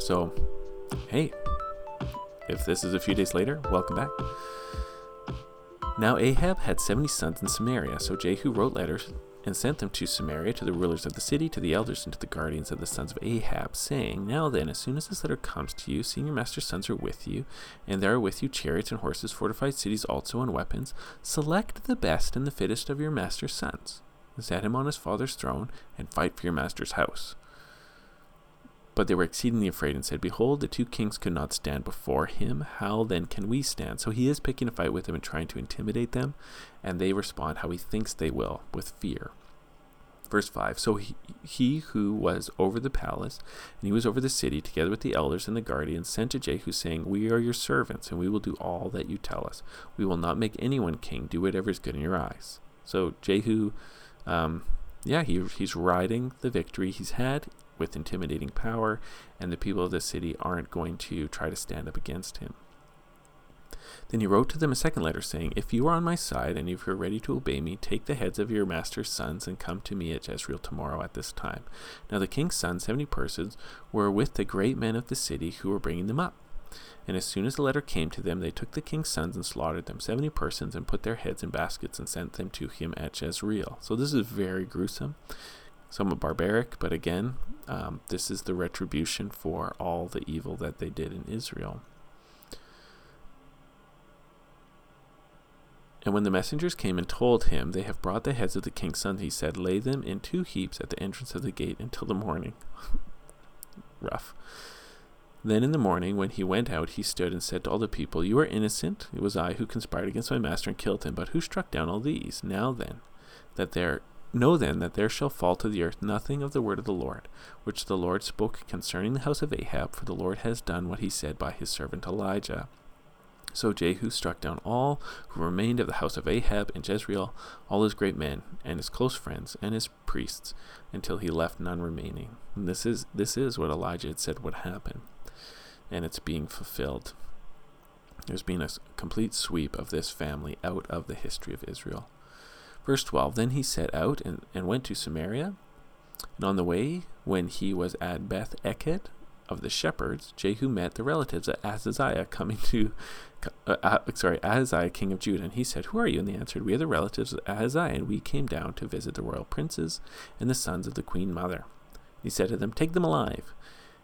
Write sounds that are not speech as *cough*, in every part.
So, hey, if this is a few days later, welcome back. Now Ahab had 70 sons in Samaria, so Jehu wrote letters and sent them to Samaria, to the rulers of the city, to the elders, and to the guardians of the sons of Ahab, saying, Now then, as soon as this letter comes to you, seeing your master's sons are with you, and there are with you chariots and horses, fortified cities also, and weapons, select the best and the fittest of your master's sons, and set him on his father's throne, and fight for your master's house. But they were exceedingly afraid and said, Behold, the two kings could not stand before him. How then can we stand? So he is picking a fight with them and trying to intimidate them, and they respond how he thinks they will, with fear. Verse 5 So he, he who was over the palace, and he was over the city, together with the elders and the guardians, sent to Jehu, saying, We are your servants, and we will do all that you tell us. We will not make anyone king. Do whatever is good in your eyes. So Jehu, um, yeah, he, he's riding the victory he's had with intimidating power, and the people of the city aren't going to try to stand up against him. Then he wrote to them a second letter, saying, If you are on my side, and if you are ready to obey me, take the heads of your master's sons, and come to me at Jezreel tomorrow at this time. Now the king's sons, seventy persons, were with the great men of the city who were bringing them up. And as soon as the letter came to them, they took the king's sons and slaughtered them, seventy persons, and put their heads in baskets and sent them to him at Jezreel. So this is very gruesome somewhat barbaric, but again, um, this is the retribution for all the evil that they did in Israel. And when the messengers came and told him, They have brought the heads of the king's sons, he said, Lay them in two heaps at the entrance of the gate until the morning. *laughs* Rough. Then in the morning, when he went out, he stood and said to all the people, You are innocent. It was I who conspired against my master and killed him. But who struck down all these? Now then, that there Know then that there shall fall to the earth nothing of the word of the Lord, which the Lord spoke concerning the house of Ahab, for the Lord has done what he said by his servant Elijah. So Jehu struck down all who remained of the house of Ahab in Jezreel, all his great men, and his close friends, and his priests, until he left none remaining. And this is this is what Elijah had said would happen, and it's being fulfilled. There's been a complete sweep of this family out of the history of Israel. Verse 12 Then he set out and, and went to Samaria. And on the way, when he was at Beth Eked of the shepherds, Jehu met the relatives of Azaziah coming to, *laughs* uh, uh, sorry, Ahaziah, king of Judah. And he said, Who are you? And they answered, We are the relatives of Ahaziah, and we came down to visit the royal princes and the sons of the queen mother. He said to them, Take them alive.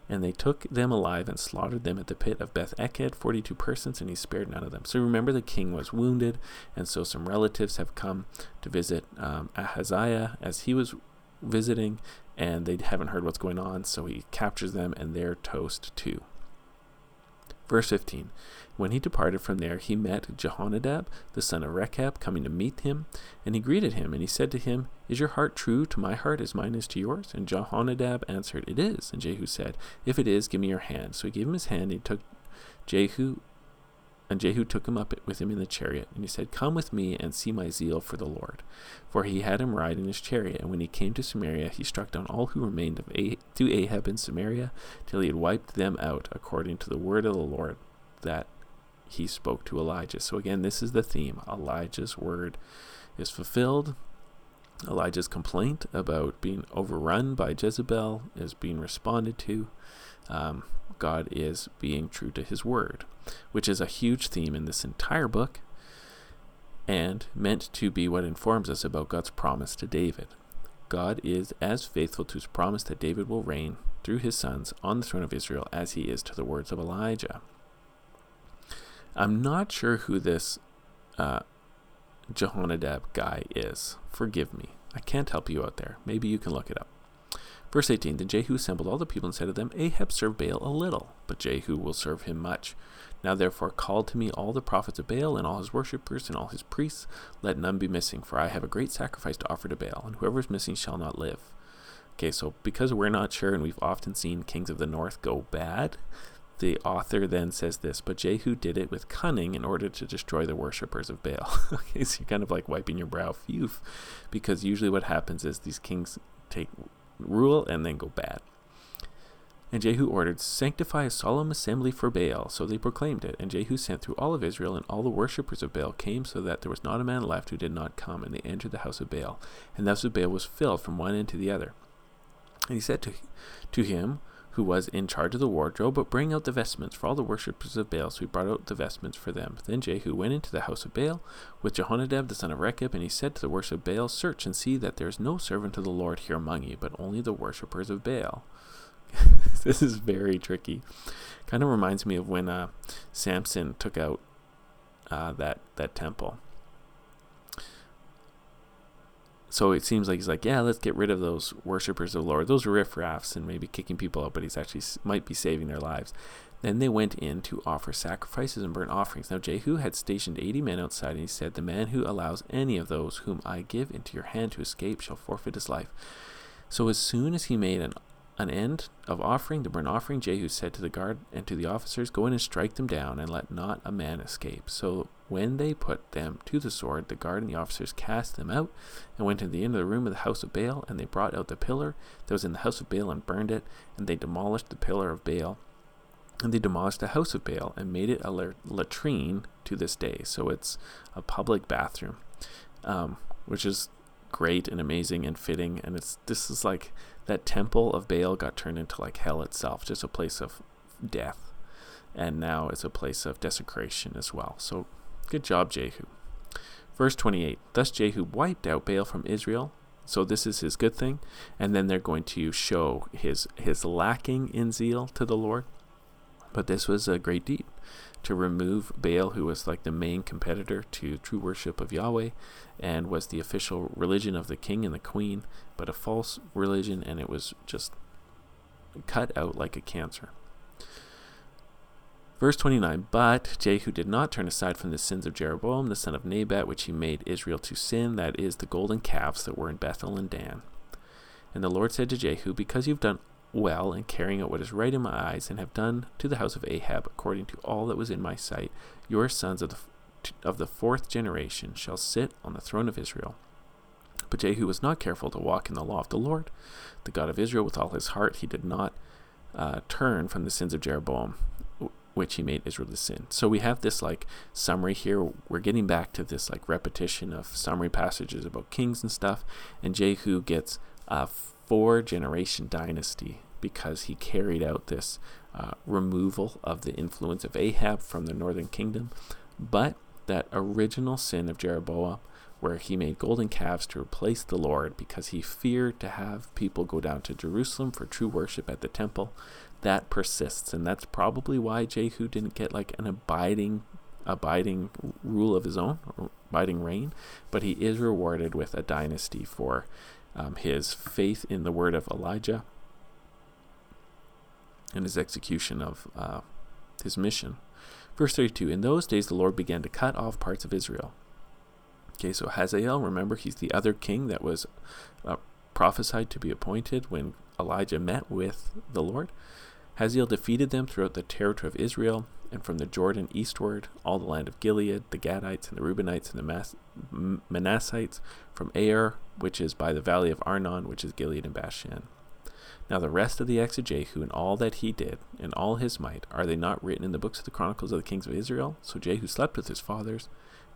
And they took them alive and slaughtered them at the pit of Beth Eked, 42 persons, and he spared none of them. So remember, the king was wounded, and so some relatives have come to visit um, Ahaziah as he was visiting, and they haven't heard what's going on, so he captures them, and they're toast too. Verse 15 When he departed from there, he met Jehonadab, the son of Rechab, coming to meet him. And he greeted him, and he said to him, Is your heart true to my heart as mine is to yours? And Jehonadab answered, It is. And Jehu said, If it is, give me your hand. So he gave him his hand, and he took Jehu and Jehu took him up with him in the chariot, and he said, Come with me and see my zeal for the Lord. For he had him ride in his chariot, and when he came to Samaria, he struck down all who remained of ah- to Ahab in Samaria, till he had wiped them out, according to the word of the Lord that he spoke to Elijah. So again, this is the theme. Elijah's word is fulfilled. Elijah's complaint about being overrun by Jezebel is being responded to. Um, God is being true to his word, which is a huge theme in this entire book and meant to be what informs us about God's promise to David. God is as faithful to his promise that David will reign through his sons on the throne of Israel as he is to the words of Elijah. I'm not sure who this uh, Jehonadab guy is. Forgive me. I can't help you out there. Maybe you can look it up. Verse 18 Then Jehu assembled all the people and said to them, Ahab served Baal a little, but Jehu will serve him much. Now therefore call to me all the prophets of Baal and all his worshippers and all his priests. Let none be missing, for I have a great sacrifice to offer to Baal, and whoever is missing shall not live. Okay, so because we're not sure, and we've often seen kings of the north go bad, the author then says this, but Jehu did it with cunning in order to destroy the worshippers of Baal. *laughs* okay, so you're kind of like wiping your brow, phew, because usually what happens is these kings take rule and then go bad. And Jehu ordered, Sanctify a solemn assembly for Baal. So they proclaimed it. And Jehu sent through all of Israel, and all the worshippers of Baal came, so that there was not a man left who did not come. And they entered the house of Baal. And the house of Baal was filled from one end to the other. And he said to, to him, who was in charge of the wardrobe, but bring out the vestments for all the worshippers of Baal. So he brought out the vestments for them. Then Jehu went into the house of Baal with Jehonadab the son of Rechab, and he said to the worship of Baal, Search and see that there is no servant of the Lord here among you, but only the worshippers of Baal. *laughs* this is very tricky. Kind of reminds me of when uh, Samson took out uh, that that temple so it seems like he's like, yeah, let's get rid of those worshippers of the Lord, those riffraffs, and maybe kicking people out, but he's actually might be saving their lives. Then they went in to offer sacrifices and burnt offerings. Now Jehu had stationed eighty men outside, and he said, The man who allows any of those whom I give into your hand to escape shall forfeit his life. So as soon as he made an an end of offering the burnt offering, Jehu said to the guard and to the officers, Go in and strike them down, and let not a man escape. So when they put them to the sword, the guard and the officers cast them out, and went into the end of the room of the house of Baal, and they brought out the pillar that was in the house of Baal, and burned it, and they demolished the pillar of Baal. And they demolished the house of Baal and made it a latrine to this day. So it's a public bathroom, um, which is great and amazing and fitting. And it's this is like that temple of Baal got turned into like hell itself, just a place of death. And now it's a place of desecration as well. So good job, Jehu. Verse 28 Thus Jehu wiped out Baal from Israel. So this is his good thing. And then they're going to show his, his lacking in zeal to the Lord. But this was a great deed to remove Baal, who was like the main competitor to true worship of Yahweh and was the official religion of the king and the queen, but a false religion, and it was just cut out like a cancer. Verse 29 But Jehu did not turn aside from the sins of Jeroboam, the son of Nebat, which he made Israel to sin, that is, the golden calves that were in Bethel and Dan. And the Lord said to Jehu, Because you've done well in carrying out what is right in my eyes, and have done to the house of Ahab according to all that was in my sight. Your sons of the of the fourth generation shall sit on the throne of Israel. But Jehu was not careful to walk in the law of the Lord, the God of Israel, with all his heart. He did not uh, turn from the sins of Jeroboam, which he made Israel to sin. So we have this like summary here. We're getting back to this like repetition of summary passages about kings and stuff, and Jehu gets a four generation dynasty because he carried out this uh, removal of the influence of Ahab from the northern kingdom. But that original sin of Jeroboam, where he made golden calves to replace the Lord because he feared to have people go down to Jerusalem for true worship at the temple, that persists. And that's probably why Jehu didn't get like an abiding abiding rule of his own, abiding reign, but he is rewarded with a dynasty for um, his faith in the word of Elijah and his execution of uh, his mission. Verse 32 In those days the Lord began to cut off parts of Israel. Okay, so Hazael, remember, he's the other king that was uh, prophesied to be appointed when Elijah met with the Lord. Hazael defeated them throughout the territory of Israel, and from the Jordan eastward, all the land of Gilead, the Gadites and the Reubenites and the Mas- Manassites, from Aer, which is by the valley of Arnon, which is Gilead and Bashan. Now the rest of the acts of Jehu and all that he did, and all his might, are they not written in the books of the chronicles of the kings of Israel? So Jehu slept with his fathers,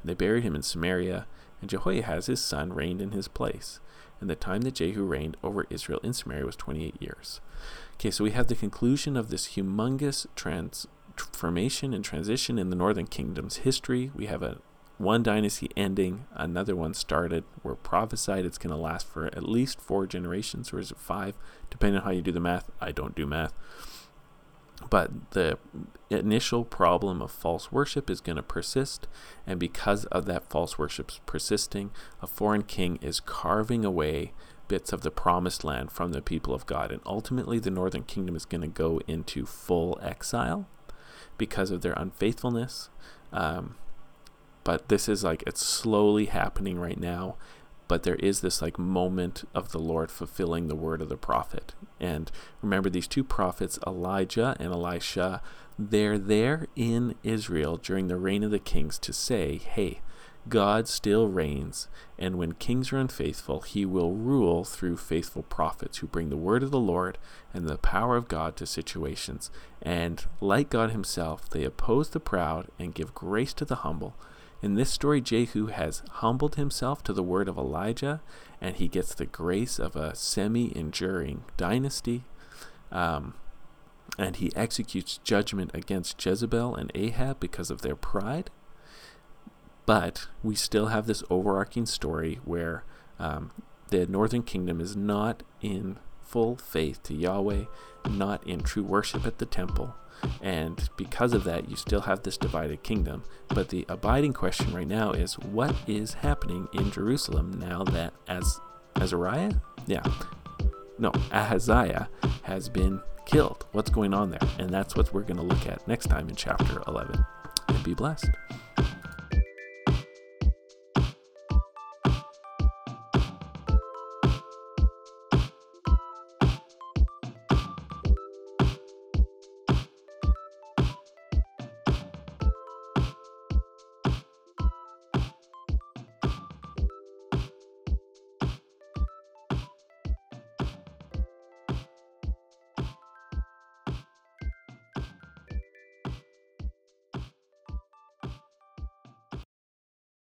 and they buried him in Samaria, and Jehoahaz his son reigned in his place. And the time that Jehu reigned over Israel in Samaria was 28 years. Okay, so we have the conclusion of this humongous transformation and transition in the northern kingdom's history. We have a one dynasty ending, another one started. We're prophesied it's going to last for at least four generations, or is it five? Depending on how you do the math. I don't do math. But the initial problem of false worship is going to persist, and because of that false worship persisting, a foreign king is carving away bits of the promised land from the people of God. And ultimately, the northern kingdom is going to go into full exile because of their unfaithfulness. Um, but this is like it's slowly happening right now but there is this like moment of the lord fulfilling the word of the prophet and remember these two prophets elijah and elisha they're there in israel during the reign of the kings to say hey God still reigns, and when kings are unfaithful, he will rule through faithful prophets who bring the word of the Lord and the power of God to situations. And like God himself, they oppose the proud and give grace to the humble. In this story, Jehu has humbled himself to the word of Elijah, and he gets the grace of a semi enduring dynasty. Um, and he executes judgment against Jezebel and Ahab because of their pride. But we still have this overarching story where um, the northern kingdom is not in full faith to Yahweh, not in true worship at the temple. And because of that, you still have this divided kingdom. But the abiding question right now is what is happening in Jerusalem now that as Azariah? Yeah. No, Ahaziah has been killed. What's going on there? And that's what we're going to look at next time in chapter 11. And be blessed.